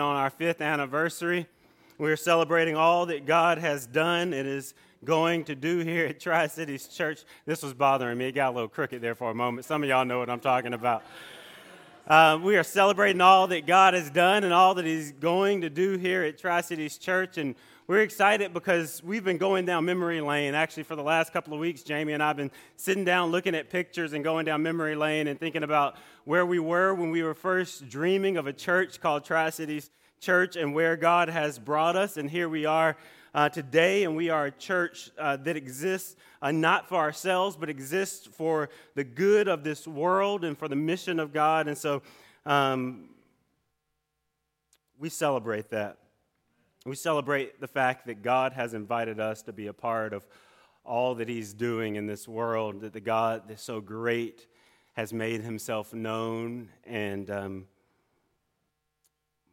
on our fifth anniversary. We're celebrating all that God has done and is going to do here at Tri Cities Church. This was bothering me. It got a little crooked there for a moment. Some of y'all know what I'm talking about. Uh, we are celebrating all that God has done and all that He's going to do here at Tri Cities Church. And we're excited because we've been going down memory lane. Actually, for the last couple of weeks, Jamie and I have been sitting down looking at pictures and going down memory lane and thinking about where we were when we were first dreaming of a church called Tri Cities church and where God has brought us. And here we are uh, today, and we are a church uh, that exists uh, not for ourselves, but exists for the good of this world and for the mission of God. And so um, we celebrate that. We celebrate the fact that God has invited us to be a part of all that He's doing in this world, that the God that's so great has made Himself known. And um,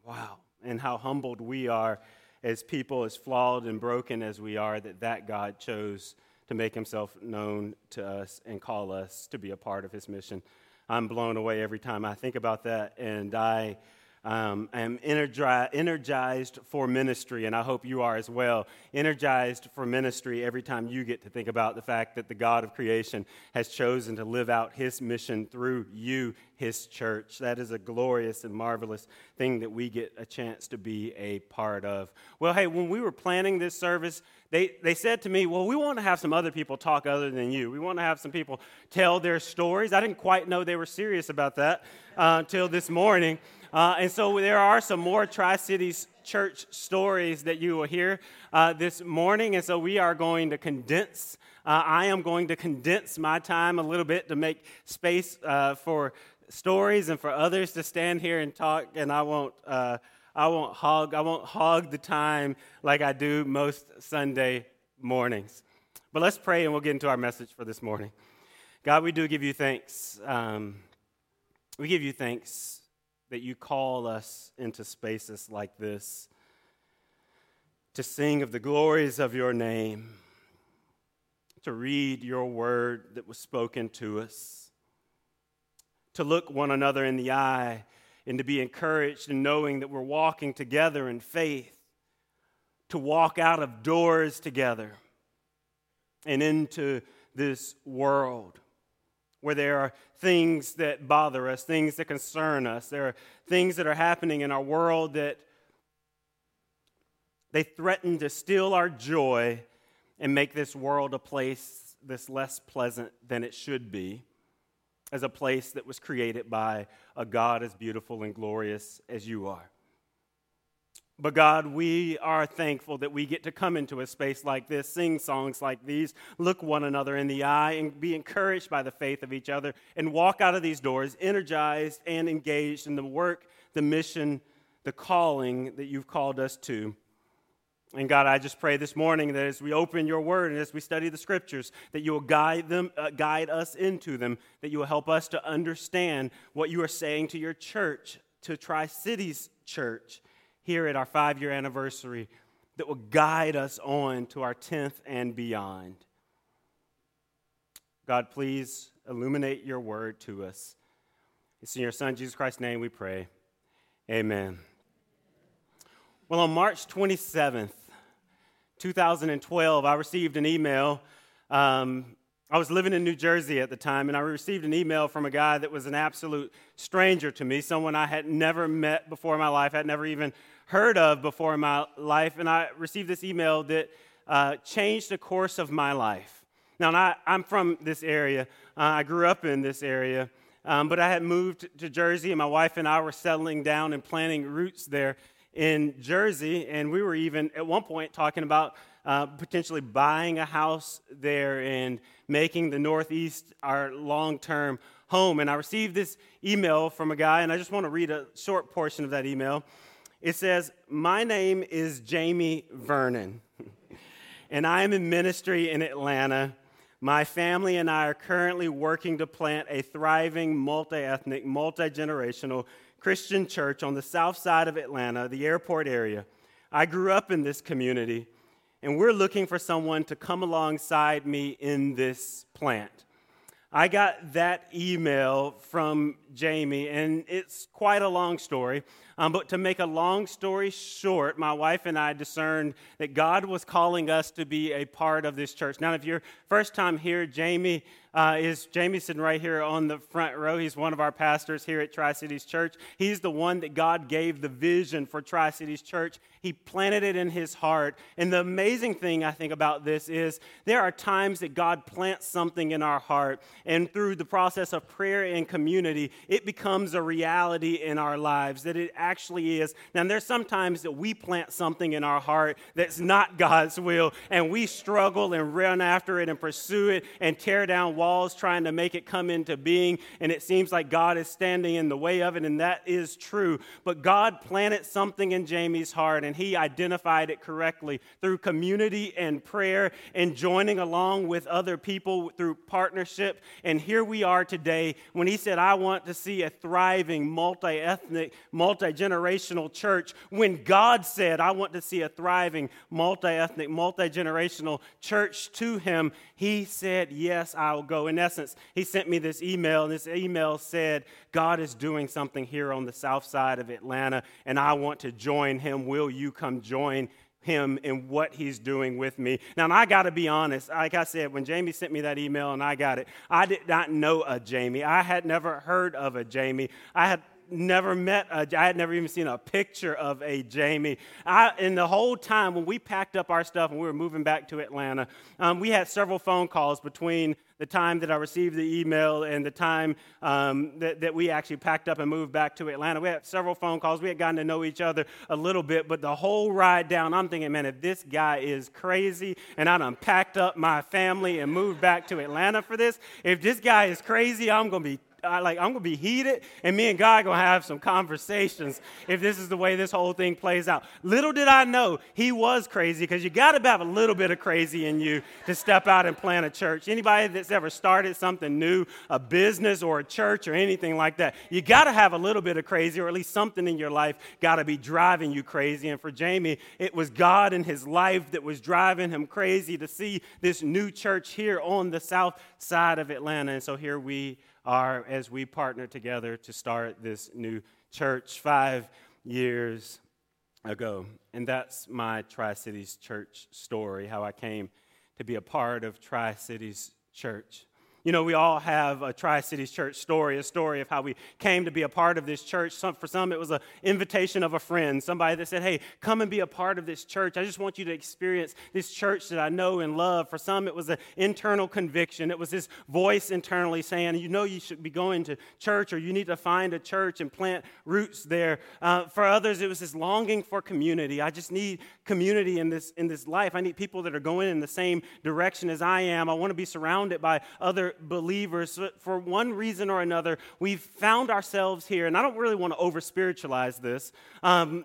wow and how humbled we are as people, as flawed and broken as we are, that that God chose to make himself known to us and call us to be a part of his mission. I'm blown away every time I think about that, and I um, am energized for ministry, and I hope you are as well. Energized for ministry every time you get to think about the fact that the God of creation has chosen to live out his mission through you, his church. That is a glorious and marvelous thing that we get a chance to be a part of. Well, hey, when we were planning this service, they, they said to me, Well, we want to have some other people talk other than you. We want to have some people tell their stories. I didn't quite know they were serious about that uh, until this morning. Uh, and so there are some more Tri Cities church stories that you will hear uh, this morning. And so we are going to condense. Uh, I am going to condense my time a little bit to make space uh, for stories and for others to stand here and talk. And I won't. Uh, I won't hog. I won't hog the time like I do most Sunday mornings. But let's pray and we'll get into our message for this morning. God, we do give you thanks. Um, we give you thanks that you call us into spaces like this to sing of the glories of your name, to read your word that was spoken to us, to look one another in the eye and to be encouraged in knowing that we're walking together in faith, to walk out of doors together and into this world where there are things that bother us, things that concern us. There are things that are happening in our world that they threaten to steal our joy and make this world a place that's less pleasant than it should be, as a place that was created by a God as beautiful and glorious as you are. But God, we are thankful that we get to come into a space like this, sing songs like these, look one another in the eye, and be encouraged by the faith of each other, and walk out of these doors energized and engaged in the work, the mission, the calling that you've called us to. And God, I just pray this morning that as we open your word and as we study the scriptures, that you will guide them, uh, guide us into them, that you will help us to understand what you are saying to your church, to Tri Cities Church here at our five year anniversary that will guide us on to our 10th and beyond. God, please illuminate your word to us. It's in your Son, Jesus Christ's name, we pray. Amen. Well, on March 27th, 2012, I received an email. Um, I was living in New Jersey at the time, and I received an email from a guy that was an absolute stranger to me, someone I had never met before in my life, had never even heard of before in my life, and I received this email that uh, changed the course of my life. Now, I, am from this area, uh, I grew up in this area, um, but I had moved to Jersey, and my wife and I were settling down and planting roots there in Jersey, and we were even at one point talking about uh, potentially buying a house there and making the Northeast our long term home. And I received this email from a guy, and I just want to read a short portion of that email. It says, My name is Jamie Vernon, and I am in ministry in Atlanta. My family and I are currently working to plant a thriving, multi ethnic, multi generational Christian church on the south side of Atlanta, the airport area. I grew up in this community, and we're looking for someone to come alongside me in this plant. I got that email from Jamie, and it's quite a long story. Um, but to make a long story short, my wife and I discerned that God was calling us to be a part of this church. Now, if you're first time here, Jamie uh, is Jamie sitting right here on the front row. He's one of our pastors here at Tri Cities Church. He's the one that God gave the vision for Tri Cities Church. He planted it in his heart. And the amazing thing I think about this is there are times that God plants something in our heart, and through the process of prayer and community, it becomes a reality in our lives that it actually is. Now, there's sometimes that we plant something in our heart that's not God's will, and we struggle and run after it and pursue it and tear down walls trying to make it come into being, and it seems like God is standing in the way of it, and that is true. But God planted something in Jamie's heart, and he identified it correctly through community and prayer and joining along with other people through partnership. And here we are today when he said, I want to see a thriving, multi ethnic, multi generational church. When God said, I want to see a thriving, multi ethnic, multi generational church to him, he said, Yes, I will go. In essence, he sent me this email, and this email said, God is doing something here on the south side of Atlanta, and I want to join him. Will you come join him in what he's doing with me. Now, I got to be honest. Like I said, when Jamie sent me that email and I got it, I did not know a Jamie. I had never heard of a Jamie. I had never met a, I had never even seen a picture of a Jamie. I, and the whole time when we packed up our stuff and we were moving back to Atlanta, um, we had several phone calls between the time that I received the email and the time um, that, that we actually packed up and moved back to Atlanta. We had several phone calls. We had gotten to know each other a little bit, but the whole ride down, I'm thinking, man, if this guy is crazy and I done packed up my family and moved back to Atlanta for this, if this guy is crazy, I'm going to be I, like I'm gonna be heated, and me and God gonna have some conversations if this is the way this whole thing plays out. Little did I know he was crazy because you got to have a little bit of crazy in you to step out and plant a church. Anybody that's ever started something new, a business or a church or anything like that, you got to have a little bit of crazy, or at least something in your life got to be driving you crazy. And for Jamie, it was God in his life that was driving him crazy to see this new church here on the south side of Atlanta. And so here we are as we partner together to start this new church five years ago. And that's my Tri Cities Church story, how I came to be a part of Tri Cities Church. You know, we all have a Tri Cities Church story, a story of how we came to be a part of this church. Some, for some, it was an invitation of a friend, somebody that said, Hey, come and be a part of this church. I just want you to experience this church that I know and love. For some, it was an internal conviction. It was this voice internally saying, You know, you should be going to church or you need to find a church and plant roots there. Uh, for others, it was this longing for community. I just need community in this, in this life. I need people that are going in the same direction as I am. I want to be surrounded by other believers, for one reason or another, we've found ourselves here, and I don't really want to over spiritualize this. Um,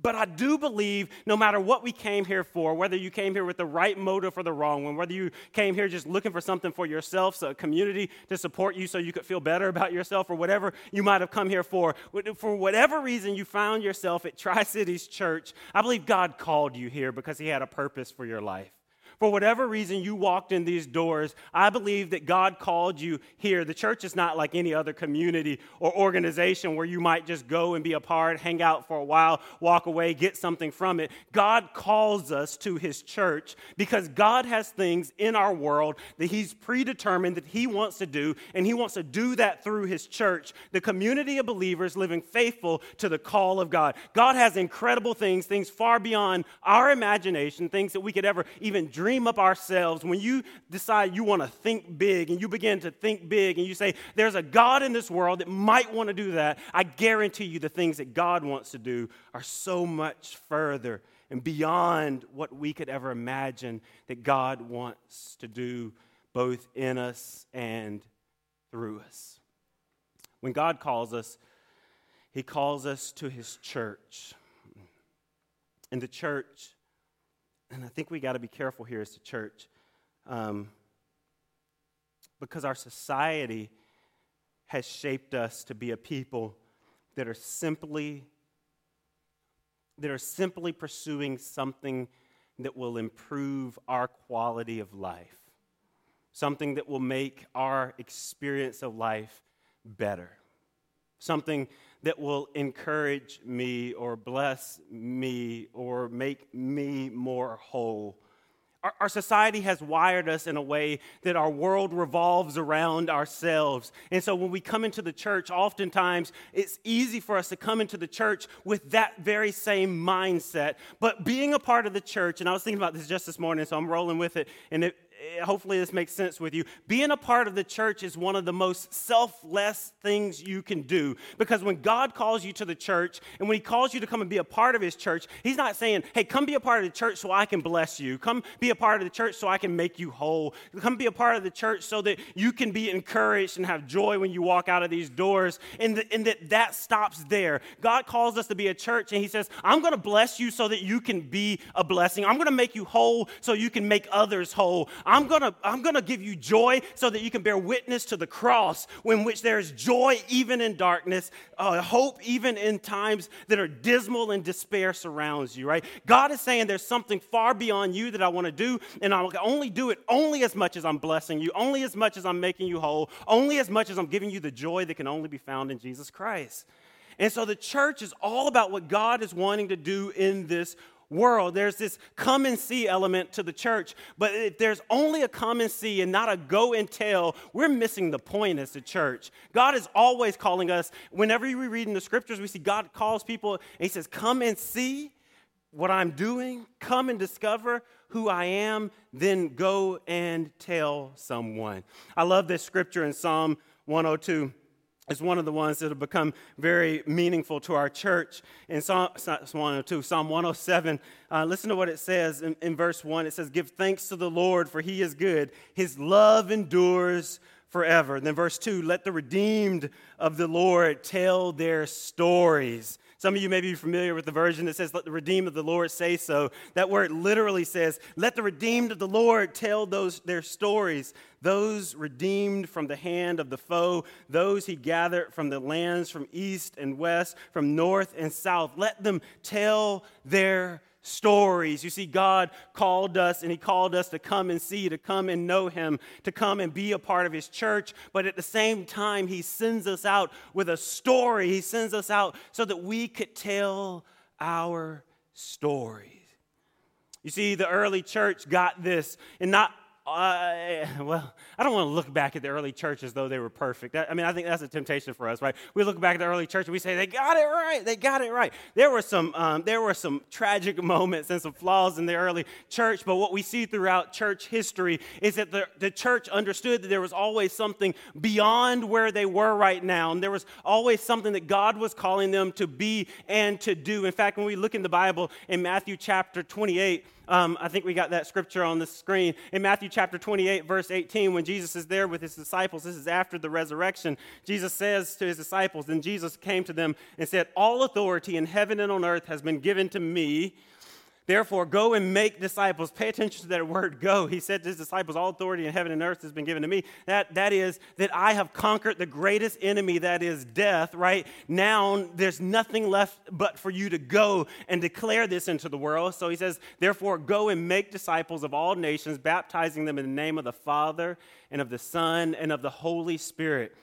but I do believe no matter what we came here for, whether you came here with the right motive or the wrong one, whether you came here just looking for something for yourself, so a community to support you so you could feel better about yourself, or whatever you might have come here for, for whatever reason you found yourself at Tri Cities Church, I believe God called you here because He had a purpose for your life. For whatever reason you walked in these doors, I believe that God called you here. The church is not like any other community or organization where you might just go and be a part, hang out for a while, walk away, get something from it. God calls us to his church because God has things in our world that he's predetermined that he wants to do, and he wants to do that through his church, the community of believers living faithful to the call of God. God has incredible things, things far beyond our imagination, things that we could ever even dream dream up ourselves, when you decide you want to think big and you begin to think big and you say, There's a God in this world that might want to do that, I guarantee you the things that God wants to do are so much further and beyond what we could ever imagine that God wants to do both in us and through us. When God calls us, He calls us to His church. And the church and I think we got to be careful here as a church um, because our society has shaped us to be a people that are simply that are simply pursuing something that will improve our quality of life something that will make our experience of life better something that will encourage me or bless me or make me more whole. Our, our, society has wired us in a way that our world revolves around ourselves. And so when we come into the church, oftentimes it's easy for us to come into the church with that very same mindset. But being a part of the church, and I was thinking about this just this morning, so I'm rolling with it, and it, Eh, hopefully this makes sense with you. Being a part of the church is one of the most selfless things you can do because when God calls you to the church and when He calls you to come and be a part of His church, He's not saying, hey, come be a part of the church so I can bless you. Come be a part of the church so I can make you whole. Come be a part of the church so that you can be encouraged and have joy when you walk out of these doors. And, the, and that that stops there. God calls us to be a church and He says, I'm going to bless you so that you can be a blessing. I'm going to make you whole so you can make others whole. I'm going to I'm to give you joy so that you can bear witness to the cross in which there is joy even in darkness, uh, hope even in times that are dismal and despair surrounds you, right? God is saying there's something far beyond you that I want to do, and I'll only do it only as much as I'm blessing you, only as much as I'm making you whole, only as much as I'm giving you the joy that can only be found in Jesus Christ. And so the church is all about what God is wanting to do in this world. There's this come and see element to the church, but if there's only a come and see and not a go and tell, we're missing the point as a church. God is always calling us. Whenever we read in the scriptures, we see God calls people and He says, Come and see what I'm doing, come and discover who I am, then go and tell someone. I love this scripture in Psalm 102 is one of the ones that have become very meaningful to our church. In Psalm 102, Psalm 107, uh, listen to what it says in, in verse 1. It says, Give thanks to the Lord, for he is good. His love endures forever. And then verse 2, let the redeemed of the Lord tell their stories. Some of you may be familiar with the version that says, Let the redeemed of the Lord say so. That word literally says, Let the redeemed of the Lord tell those their stories. Those redeemed from the hand of the foe, those he gathered from the lands from east and west, from north and south. Let them tell their stories. You see, God called us and He called us to come and see, to come and know Him, to come and be a part of His church. But at the same time, He sends us out with a story. He sends us out so that we could tell our stories. You see, the early church got this, and not well, I don't want to look back at the early church as though they were perfect. I mean, I think that's a temptation for us, right? We look back at the early church and we say they got it right. They got it right. There were some, um, there were some tragic moments and some flaws in the early church, but what we see throughout church history is that the, the church understood that there was always something beyond where they were right now, and there was always something that God was calling them to be and to do. In fact, when we look in the Bible in Matthew chapter 28. Um, I think we got that scripture on the screen. In Matthew chapter 28, verse 18, when Jesus is there with his disciples, this is after the resurrection, Jesus says to his disciples, Then Jesus came to them and said, All authority in heaven and on earth has been given to me. Therefore, go and make disciples. Pay attention to that word go. He said to his disciples, All authority in heaven and earth has been given to me. That, that is, that I have conquered the greatest enemy, that is death, right? Now there's nothing left but for you to go and declare this into the world. So he says, Therefore, go and make disciples of all nations, baptizing them in the name of the Father and of the Son and of the Holy Spirit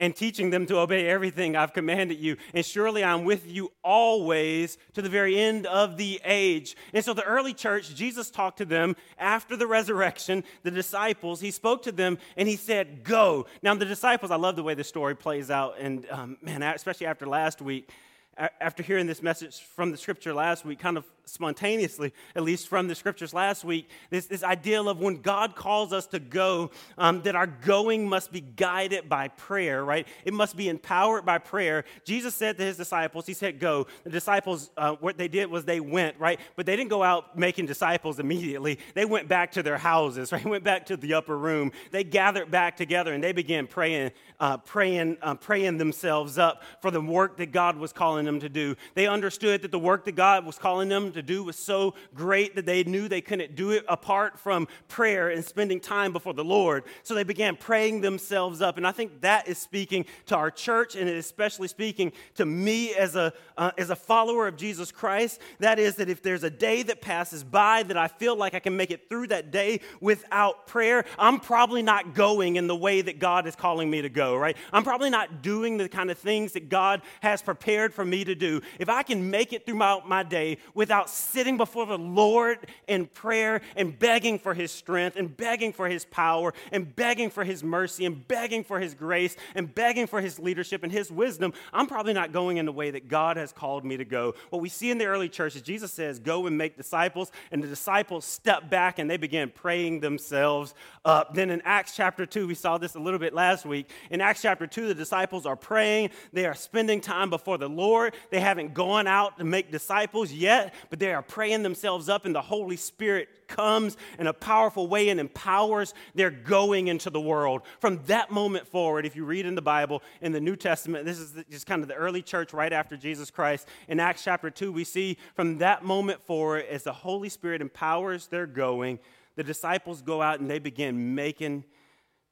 and teaching them to obey everything I've commanded you. And surely I'm with you always to the very end of the age. And so the early church, Jesus talked to them after the resurrection, the disciples, he spoke to them and he said, Go. Now, the disciples, I love the way the story plays out. And um, man, especially after last week, after hearing this message from the scripture last week, kind of spontaneously, at least from the scriptures last week, this, this idea of when God calls us to go, um, that our going must be guided by prayer, right? It must be empowered by prayer. Jesus said to his disciples, He said, Go. The disciples, uh, what they did was they went, right? But they didn't go out making disciples immediately. They went back to their houses, right? Went back to the upper room. They gathered back together and they began praying, uh, praying, uh, praying themselves up for the work that God was calling them to do. They understood that the work that God was calling them to do was so great that they knew they couldn't do it apart from prayer and spending time before the Lord. So they began praying themselves up. And I think that is speaking to our church and especially speaking to me as a, uh, as a follower of Jesus Christ. That is, that if there's a day that passes by that I feel like I can make it through that day without prayer, I'm probably not going in the way that God is calling me to go. right? I'm probably not doing the kind of things that God has prepared for me to do. If I can make it through my, my day without sitting before the Lord in prayer and begging for his strength and begging for his power and begging for his mercy and begging for his grace and begging for his leadership and his wisdom, I'm probably not going in the way that God has called me to go. What we see in the early church is Jesus says, Go and make disciples, and the disciples step back and they began praying themselves up. Then in Acts chapter 2, we saw this a little bit last week. In Acts chapter 2, the disciples are praying, they are spending time before the Lord. They haven't gone out to make disciples yet, but they are praying themselves up, and the Holy Spirit comes in a powerful way and empowers their going into the world. From that moment forward, if you read in the Bible, in the New Testament, this is just kind of the early church right after Jesus Christ. In Acts chapter 2, we see from that moment forward, as the Holy Spirit empowers their going, the disciples go out and they begin making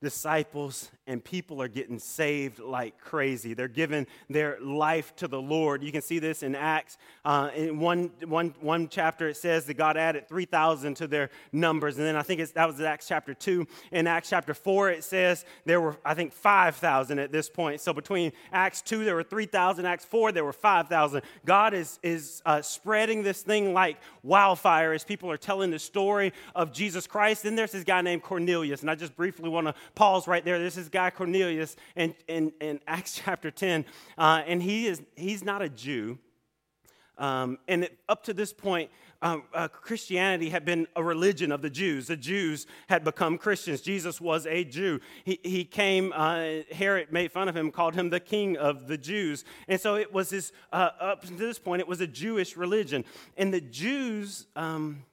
disciples and people are getting saved like crazy. They're giving their life to the Lord. You can see this in Acts. Uh, in one, one, one chapter, it says that God added 3,000 to their numbers. And then I think that was Acts chapter 2. In Acts chapter 4, it says there were, I think, 5,000 at this point. So between Acts 2, there were 3,000. Acts 4, there were 5,000. God is, is uh, spreading this thing like wildfire as people are telling the story of Jesus Christ. Then there's this guy named Cornelius. And I just briefly want to pause right there. This is guy Cornelius in, in, in Acts chapter 10, uh, and he is, he's not a Jew. Um, and it, up to this point, um, uh, Christianity had been a religion of the Jews. The Jews had become Christians. Jesus was a Jew. He, he came, uh, Herod made fun of him, called him the king of the Jews. And so it was this, uh, up to this point, it was a Jewish religion. And the Jews, um,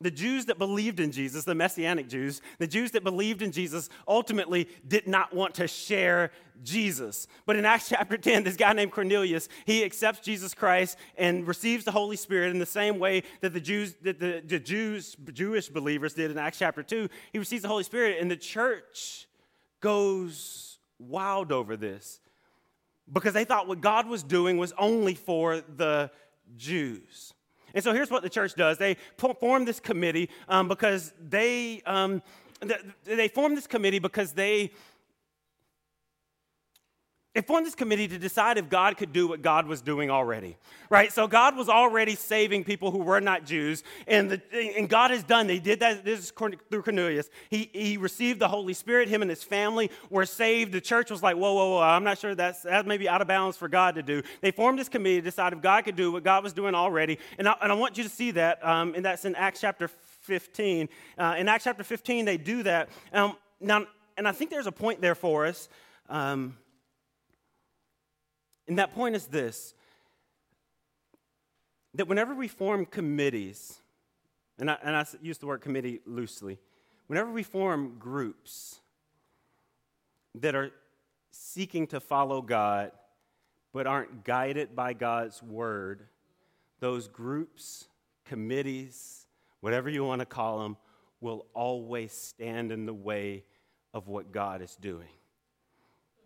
the Jews that believed in Jesus, the Messianic Jews, the Jews that believed in Jesus ultimately did not want to share Jesus. But in Acts chapter 10, this guy named Cornelius, he accepts Jesus Christ and receives the Holy Spirit in the same way that the Jews, that the, the Jews, Jewish believers did in Acts chapter 2. He receives the Holy Spirit, and the church goes wild over this because they thought what God was doing was only for the Jews. And so here's what the church does. They form this committee um, because they, um, they form this committee because they they formed this committee to decide if God could do what God was doing already, right? So God was already saving people who were not Jews, and, the, and God has done. He did that. This is through Cornelius. He, he received the Holy Spirit. Him and his family were saved. The church was like, whoa, whoa, whoa! I'm not sure that's that may be out of bounds for God to do. They formed this committee to decide if God could do what God was doing already, and I, and I want you to see that, um, and that's in Acts chapter 15. Uh, in Acts chapter 15, they do that. Um, now, and I think there's a point there for us. Um, and that point is this that whenever we form committees, and I, and I use the word committee loosely, whenever we form groups that are seeking to follow God but aren't guided by God's word, those groups, committees, whatever you want to call them, will always stand in the way of what God is doing.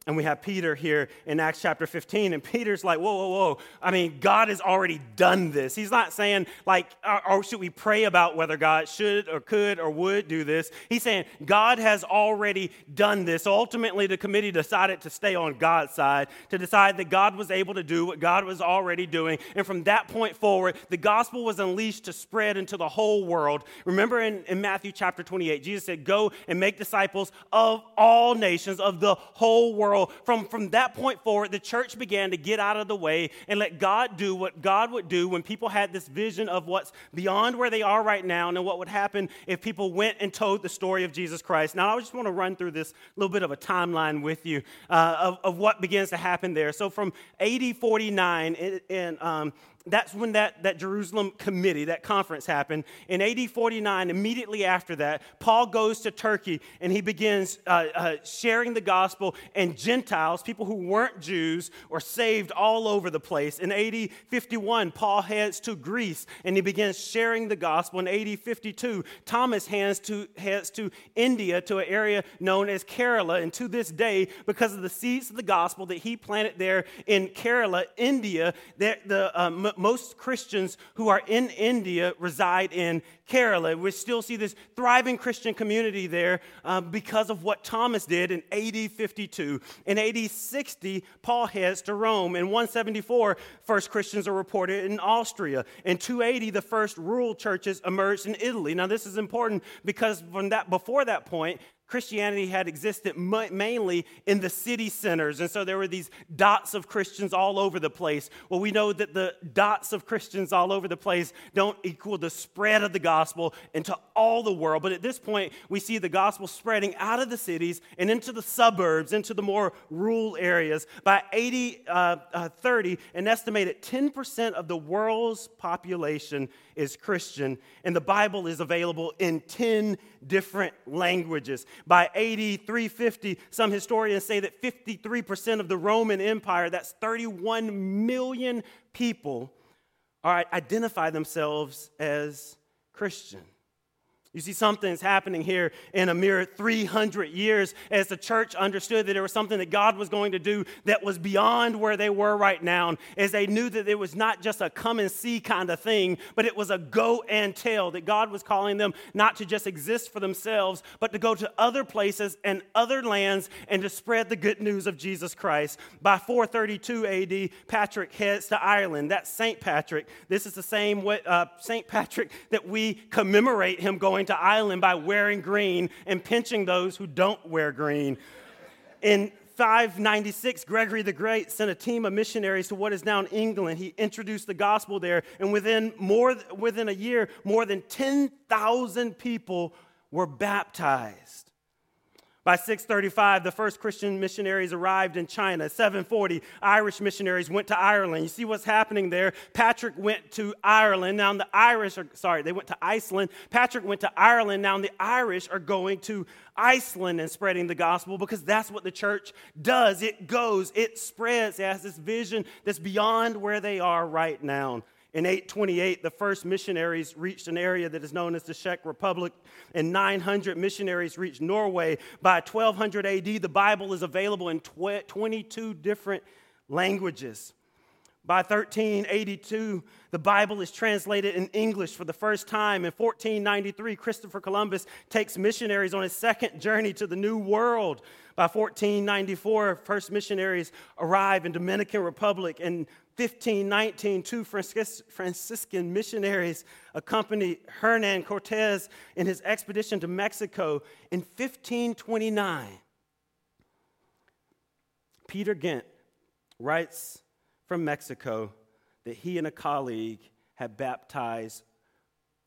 And we have Peter here in Acts chapter 15, and Peter's like, whoa, whoa, whoa. I mean, God has already done this. He's not saying, like, or, or, should we pray about whether God should or could or would do this? He's saying, God has already done this. So ultimately, the committee decided to stay on God's side, to decide that God was able to do what God was already doing. And from that point forward, the gospel was unleashed to spread into the whole world. Remember in, in Matthew chapter 28, Jesus said, Go and make disciples of all nations, of the whole world world. From, from that point forward, the church began to get out of the way and let God do what God would do when people had this vision of what's beyond where they are right now and what would happen if people went and told the story of Jesus Christ. Now, I just want to run through this little bit of a timeline with you uh, of, of what begins to happen there. So, from AD 49, in, in um, that's when that, that Jerusalem committee, that conference happened. In AD 49, immediately after that, Paul goes to Turkey and he begins uh, uh, sharing the gospel, and Gentiles, people who weren't Jews, are saved all over the place. In AD 51, Paul heads to Greece and he begins sharing the gospel. In AD 52, Thomas heads to, heads to India, to an area known as Kerala. And to this day, because of the seeds of the gospel that he planted there in Kerala, India, the, the uh, most Christians who are in India reside in Kerala. We still see this thriving Christian community there uh, because of what Thomas did in AD 52. In AD 60, Paul heads to Rome. In 174, first Christians are reported in Austria. In 280, the first rural churches emerged in Italy. Now, this is important because from that, before that point, Christianity had existed mainly in the city centers. And so there were these dots of Christians all over the place. Well, we know that the dots of Christians all over the place don't equal the spread of the gospel into all the world. But at this point, we see the gospel spreading out of the cities and into the suburbs, into the more rural areas. By 80, uh, uh, 30, an estimated 10% of the world's population is Christian, and the Bible is available in 10 different languages. By AD 350, some historians say that 53% of the Roman Empire, that's 31 million people, are, identify themselves as Christian. You see, something's happening here in a mere 300 years as the church understood that there was something that God was going to do that was beyond where they were right now. As they knew that it was not just a come and see kind of thing, but it was a go and tell, that God was calling them not to just exist for themselves, but to go to other places and other lands and to spread the good news of Jesus Christ. By 432 AD, Patrick heads to Ireland. That's St. Patrick. This is the same uh, St. Patrick that we commemorate him going going to Ireland by wearing green and pinching those who don't wear green. In 596, Gregory the Great sent a team of missionaries to what is now in England. He introduced the gospel there, and within, more, within a year, more than 10,000 people were baptized. By 635, the first Christian missionaries arrived in China. 740, Irish missionaries went to Ireland. You see what's happening there? Patrick went to Ireland. Now the Irish are, sorry, they went to Iceland. Patrick went to Ireland. Now the Irish are going to Iceland and spreading the gospel because that's what the church does. It goes, it spreads. It has this vision that's beyond where they are right now. In 828, the first missionaries reached an area that is known as the Czech Republic, and 900 missionaries reached Norway. By 1200 AD, the Bible is available in 22 different languages. By 1382, the Bible is translated in English for the first time. In 1493, Christopher Columbus takes missionaries on his second journey to the New World. By 1494, first missionaries arrive in Dominican Republic, In 1519, two Franciscan missionaries accompany Hernan Cortez in his expedition to Mexico. In 1529, Peter Ghent writes from Mexico that he and a colleague had baptized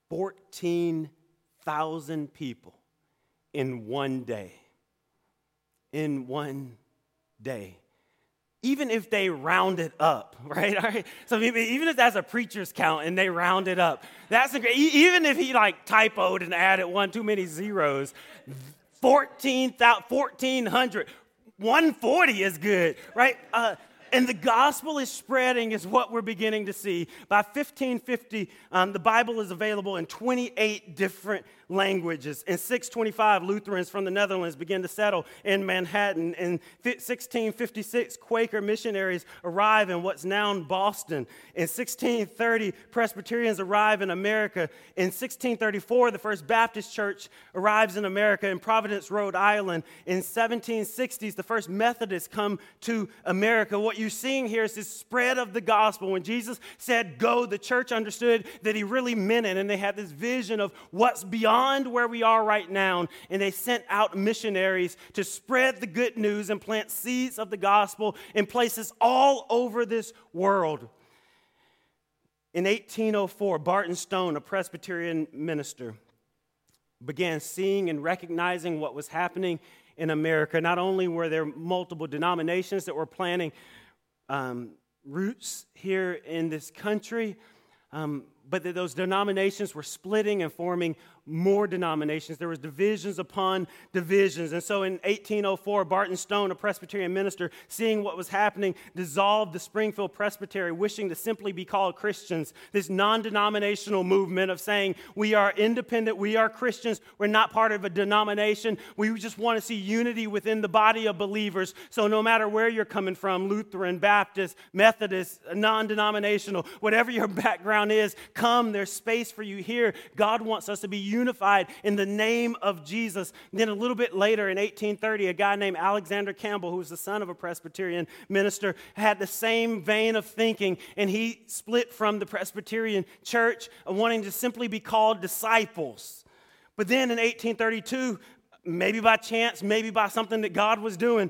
14,000 people in one day. In one day even if they round it up, right? All right. So even if that's a preacher's count and they round it up, that's a even if he like typoed and added one too many zeros, 14, 1400, 140 is good, right? Uh, and the gospel is spreading, is what we're beginning to see. By 1550, um, the Bible is available in 28 different languages. In 625, Lutherans from the Netherlands began to settle in Manhattan. In 1656, Quaker missionaries arrive in what's now Boston. In 1630, Presbyterians arrive in America. In 1634, the First Baptist Church arrives in America in Providence, Rhode Island. In 1760s, the first Methodists come to America. What you're seeing here is this spread of the gospel. When Jesus said go, the church understood that he really meant it, and they had this vision of what's beyond beyond where we are right now, and they sent out missionaries to spread the good news and plant seeds of the gospel in places all over this world. In 1804, Barton Stone, a Presbyterian minister, began seeing and recognizing what was happening in America. Not only were there multiple denominations that were planting um, roots here in this country, um, but that those denominations were splitting and forming more denominations. There was divisions upon divisions. And so in 1804, Barton Stone, a Presbyterian minister, seeing what was happening, dissolved the Springfield Presbytery, wishing to simply be called Christians. This non-denominational movement of saying we are independent, we are Christians, we're not part of a denomination. We just want to see unity within the body of believers. So no matter where you're coming from, Lutheran, Baptist, Methodist, non-denominational, whatever your background is, come, there's space for you here. God wants us to be unified in the name of Jesus. And then a little bit later in 1830, a guy named Alexander Campbell, who was the son of a Presbyterian minister, had the same vein of thinking, and he split from the Presbyterian church, uh, wanting to simply be called disciples. But then in 1832, maybe by chance, maybe by something that God was doing,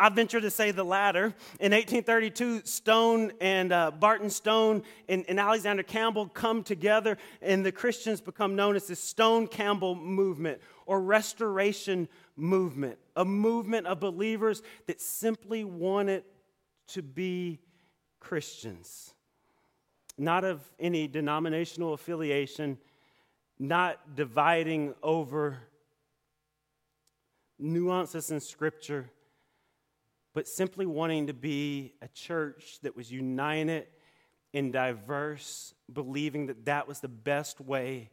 I venture to say the latter. In 1832, Stone and uh, Barton Stone and, and, Alexander Campbell come together, and the Christians become known as the Stone Campbell movement or Restoration movement, a movement of believers that simply wanted to be Christians, not of any denominational affiliation, not dividing over nuances in Scripture but simply wanting to be a church that was united and diverse, believing that that was the best way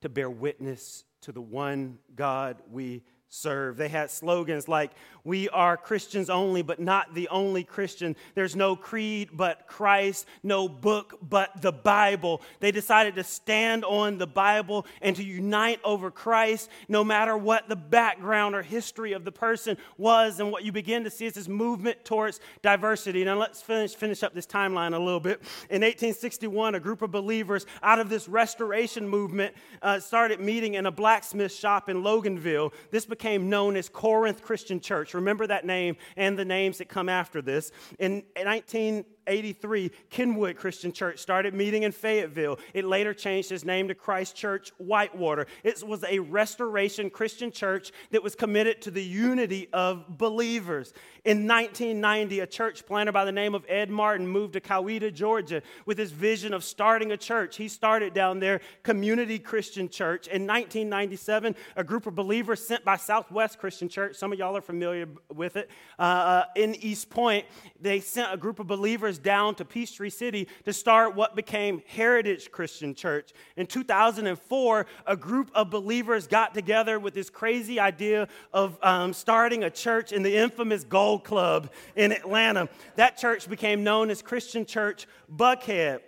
to bear witness to the one God we serve. They had slogans like, We are Christians only, but not the only Christian. There's no creed but Christ, no book but the Bible. They decided to stand on the Bible and to unite over Christ, no matter what the background or history of the person was. And what you begin to see is this movement towards diversity. Now, let's finish, finish up this timeline a little bit. In 1861, a group of believers out of this restoration movement uh, started meeting in a blacksmith shop in Loganville. This became known as Corinth Christian Church. Remember that name and the names that come after this. In 19 83, Kenwood Christian Church started meeting in Fayetteville. It later changed its name to Christ Church Whitewater. It was a restoration Christian church that was committed to the unity of believers. In 1990, a church planter by the name of Ed Martin moved to Coweta, Georgia, with his vision of starting a church. He started down there Community Christian Church. In 1997, a group of believers sent by Southwest Christian Church, some of y'all are familiar with it, uh, uh in East Point, they sent a group of believers down to Peachtree City to start what became Heritage Christian Church. In 2004, a group of believers got together with this crazy idea of um, starting a church in the infamous Gold Club in Atlanta. That church became known as Christian Church Buckhead.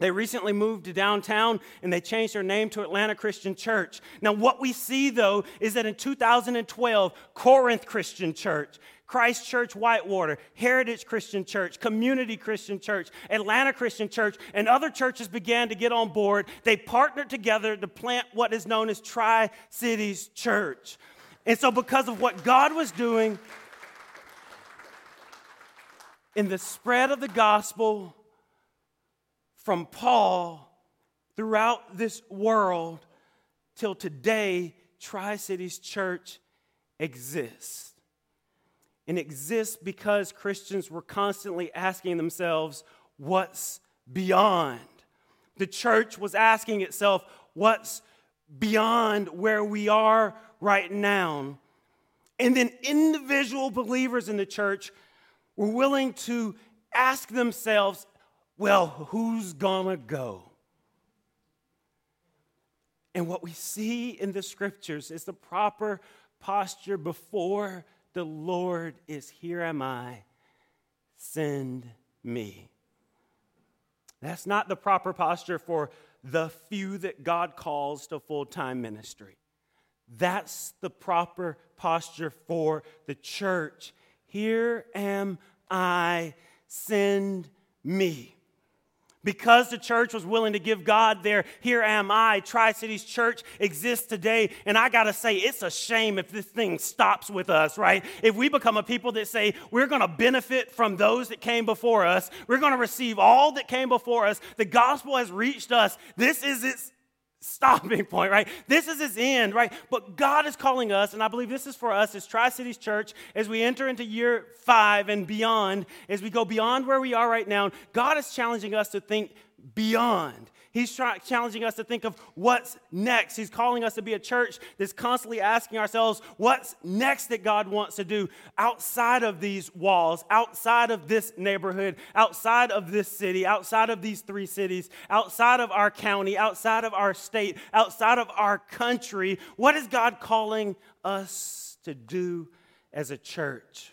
They recently moved to downtown and they changed their name to Atlanta Christian Church. Now, what we see though is that in 2012, Corinth Christian Church Christ Church Whitewater, Heritage Christian Church, Community Christian Church, Atlanta Christian Church, and other churches began to get on board. They partnered together to plant what is known as Tri Cities Church. And so, because of what God was doing in the spread of the gospel from Paul throughout this world till today, Tri Cities Church exists and exists because Christians were constantly asking themselves, what's beyond? The church was asking itself, what's beyond where we are right now? And then individual believers in the church were willing to ask themselves, well, who's gonna go? And what we see in the scriptures is the proper posture before the Lord is here am I, send me. That's not the proper posture for the few that God calls to full time ministry. That's the proper posture for the church. Here am I, send me. Because the church was willing to give God their here am I, Tri Cities Church exists today. And I got to say, it's a shame if this thing stops with us, right? If we become a people that say we're going to benefit from those that came before us, we're going to receive all that came before us, the gospel has reached us. This is its stopping point, right? This is his end, right? But God is calling us, and I believe this is for us as Tri Cities Church as we enter into year five and beyond, as we go beyond where we are right now. God is challenging us to think beyond. He's challenging us to think of what's next. He's calling us to be a church that's constantly asking ourselves, what's next that God wants to do outside of these walls, outside of this neighborhood, outside of this city, outside of these three cities, outside of our county, outside of our state, outside of our country? What is God calling us to do as a church?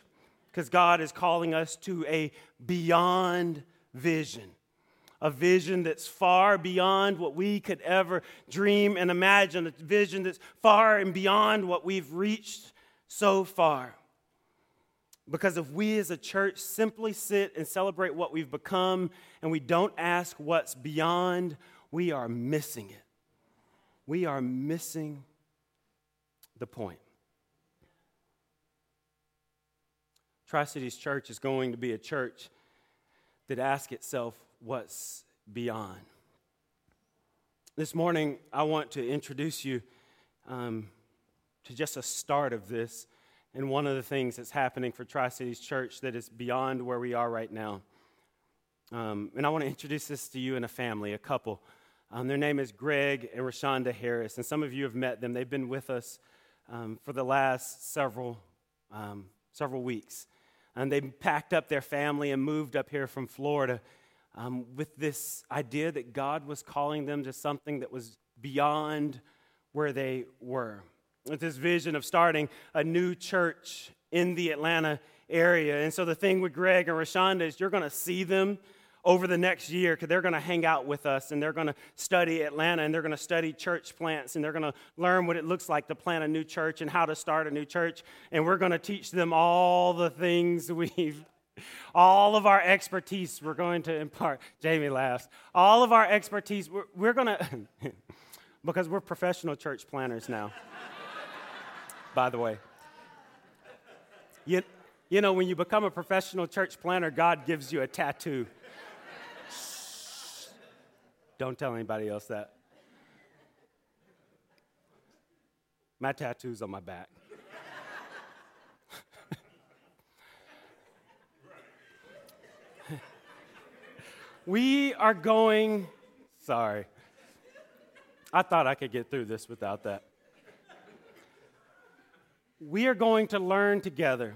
Because God is calling us to a beyond vision a vision that's far beyond what we could ever dream and imagine, a vision that's far and beyond what we've reached so far. Because if we as a church simply sit and celebrate what we've become and we don't ask what's beyond, we are missing it. We are missing the point. Tri Cities Church is going to be a church that asks itself, what's beyond. This morning, I want to introduce you um, to just a start of this and one of the things that's happening for Tri Cities Church that is beyond where we are right now. Um, and I want to introduce this to you and a family, a couple. Um, their name is Greg and Rashonda Harris, and some of you have met them. They've been with us um, for the last several, um, several weeks. And they packed up their family and moved up here from Florida um, with this idea that God was calling them to something that was beyond where they were. With this vision of starting a new church in the Atlanta area. And so the thing with Greg and Rashonda is you're going to see them over the next year because they're going to hang out with us and they're going to study Atlanta and they're going to study church plants and they're going to learn what it looks like to plant a new church and how to start a new church. And we're going to teach them all the things we've all of our expertise we're going to impart. Jamie laughs. All of our expertise, we're, we're going to, because we're professional church planners now, by the way. You, you know, when you become a professional church planner, God gives you a tattoo. Don't tell anybody else that. My tattoo's on my back. We are going, sorry. I thought I could get through this without that. We are going to learn together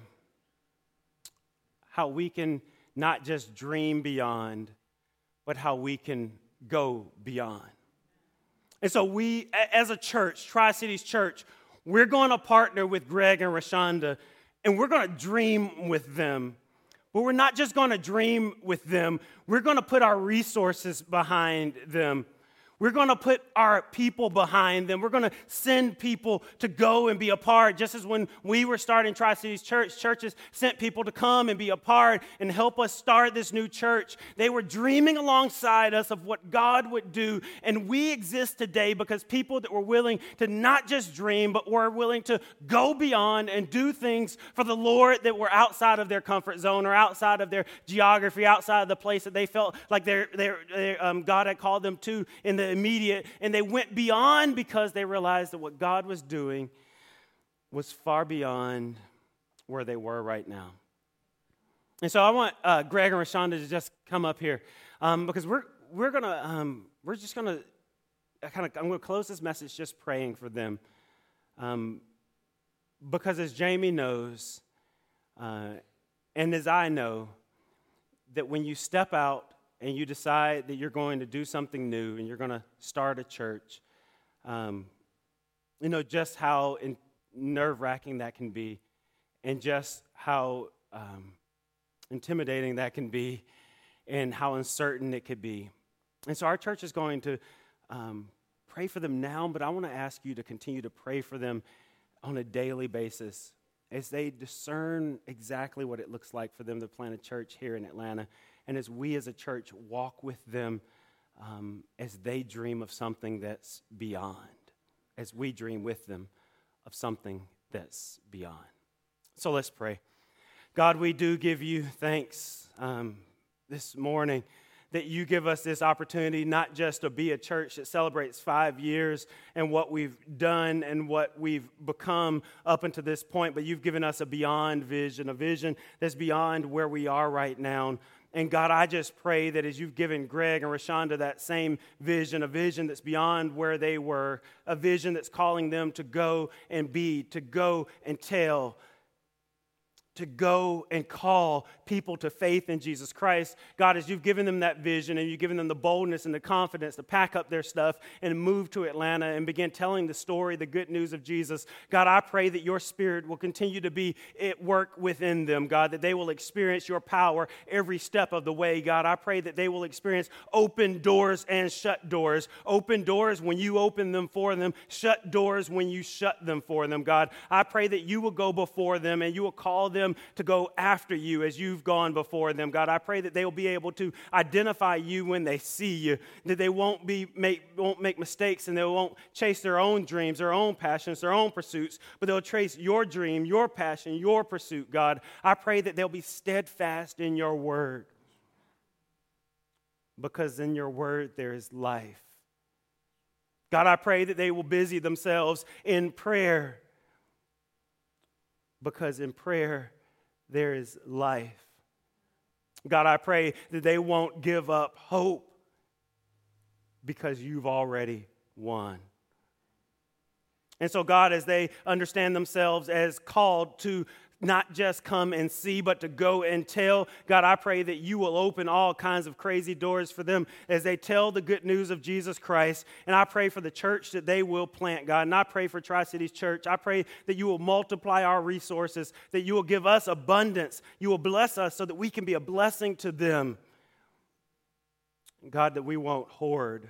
how we can not just dream beyond, but how we can go beyond. And so, we, as a church, Tri Cities Church, we're going to partner with Greg and Rashonda, and we're going to dream with them but we're not just going to dream with them, we're going to put our resources behind them. We're going to put our people behind them. We're going to send people to go and be a part. Just as when we were starting Tri Cities Church, churches sent people to come and be a part and help us start this new church. They were dreaming alongside us of what God would do. And we exist today because people that were willing to not just dream, but were willing to go beyond and do things for the Lord that were outside of their comfort zone or outside of their geography, outside of the place that they felt like they're um, God had called them to in the immediate, and they went beyond because they realized that what God was doing was far beyond where they were right now. And so I want uh, Greg and Rashonda to just come up here um, because we're, we're going to, um, we're just going to kind of, I'm going to close this message just praying for them. Um, because as Jamie knows, uh, and as I know, that when you step out and you decide that you're going to do something new and you're going to start a church, um, you know, just how nerve wracking that can be and just how um, intimidating that can be and how uncertain it could be. And so our church is going to um, pray for them now, but I want to ask you to continue to pray for them on a daily basis as they discern exactly what it looks like for them to plant a church here in Atlanta and as we as a church walk with them um, as they dream of something that's beyond, as we dream with them of something that's beyond. So let's pray. God, we do give you thanks um, this morning that you give us this opportunity not just to be a church that celebrates five years and what we've done and what we've become up until this point, but you've given us a beyond vision, a vision that's beyond where we are right now And God, I just pray that as you've given Greg and Rashonda that same vision, a vision that's beyond where they were, a vision that's calling them to go and be, to go and tell, to go and call people to faith in Jesus Christ. God, as you've given them that vision and you've given them the boldness and the confidence to pack up their stuff and move to Atlanta and begin telling the story, the good news of Jesus, God, I pray that your spirit will continue to be at work within them, God, that they will experience your power every step of the way, God. I pray that they will experience open doors and shut doors. Open doors when you open them for them, shut doors when you shut them for them, God. I pray that you will go before them and you will call them them to go after you as you've gone before them. God, I pray that they will be able to identify you when they see you, that they won't, be, make, won't make mistakes and they won't chase their own dreams, their own passions, their own pursuits, but they'll trace your dream, your passion, your pursuit, God. I pray that they'll be steadfast in your word because in your word there is life. God, I pray that they will busy themselves in prayer because in prayer there is life. God, I pray that they won't give up hope because you've already won. And so, God, as they understand themselves as called to not just come and see, but to go and tell. God, I pray that you will open all kinds of crazy doors for them as they tell the good news of Jesus Christ. And I pray for the church that they will plant, God. And I pray for Tri Cities Church. I pray that you will multiply our resources, that you will give us abundance. You will bless us so that we can be a blessing to them. God, that we won't hoard,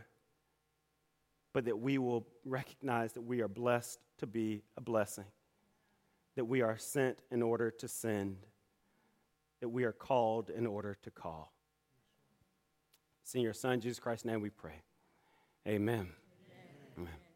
but that we will recognize that we are blessed to be a blessing that we are sent in order to send, that we are called in order to call. It's in your Son, Jesus Christ's name, we pray. Amen. Amen. Amen.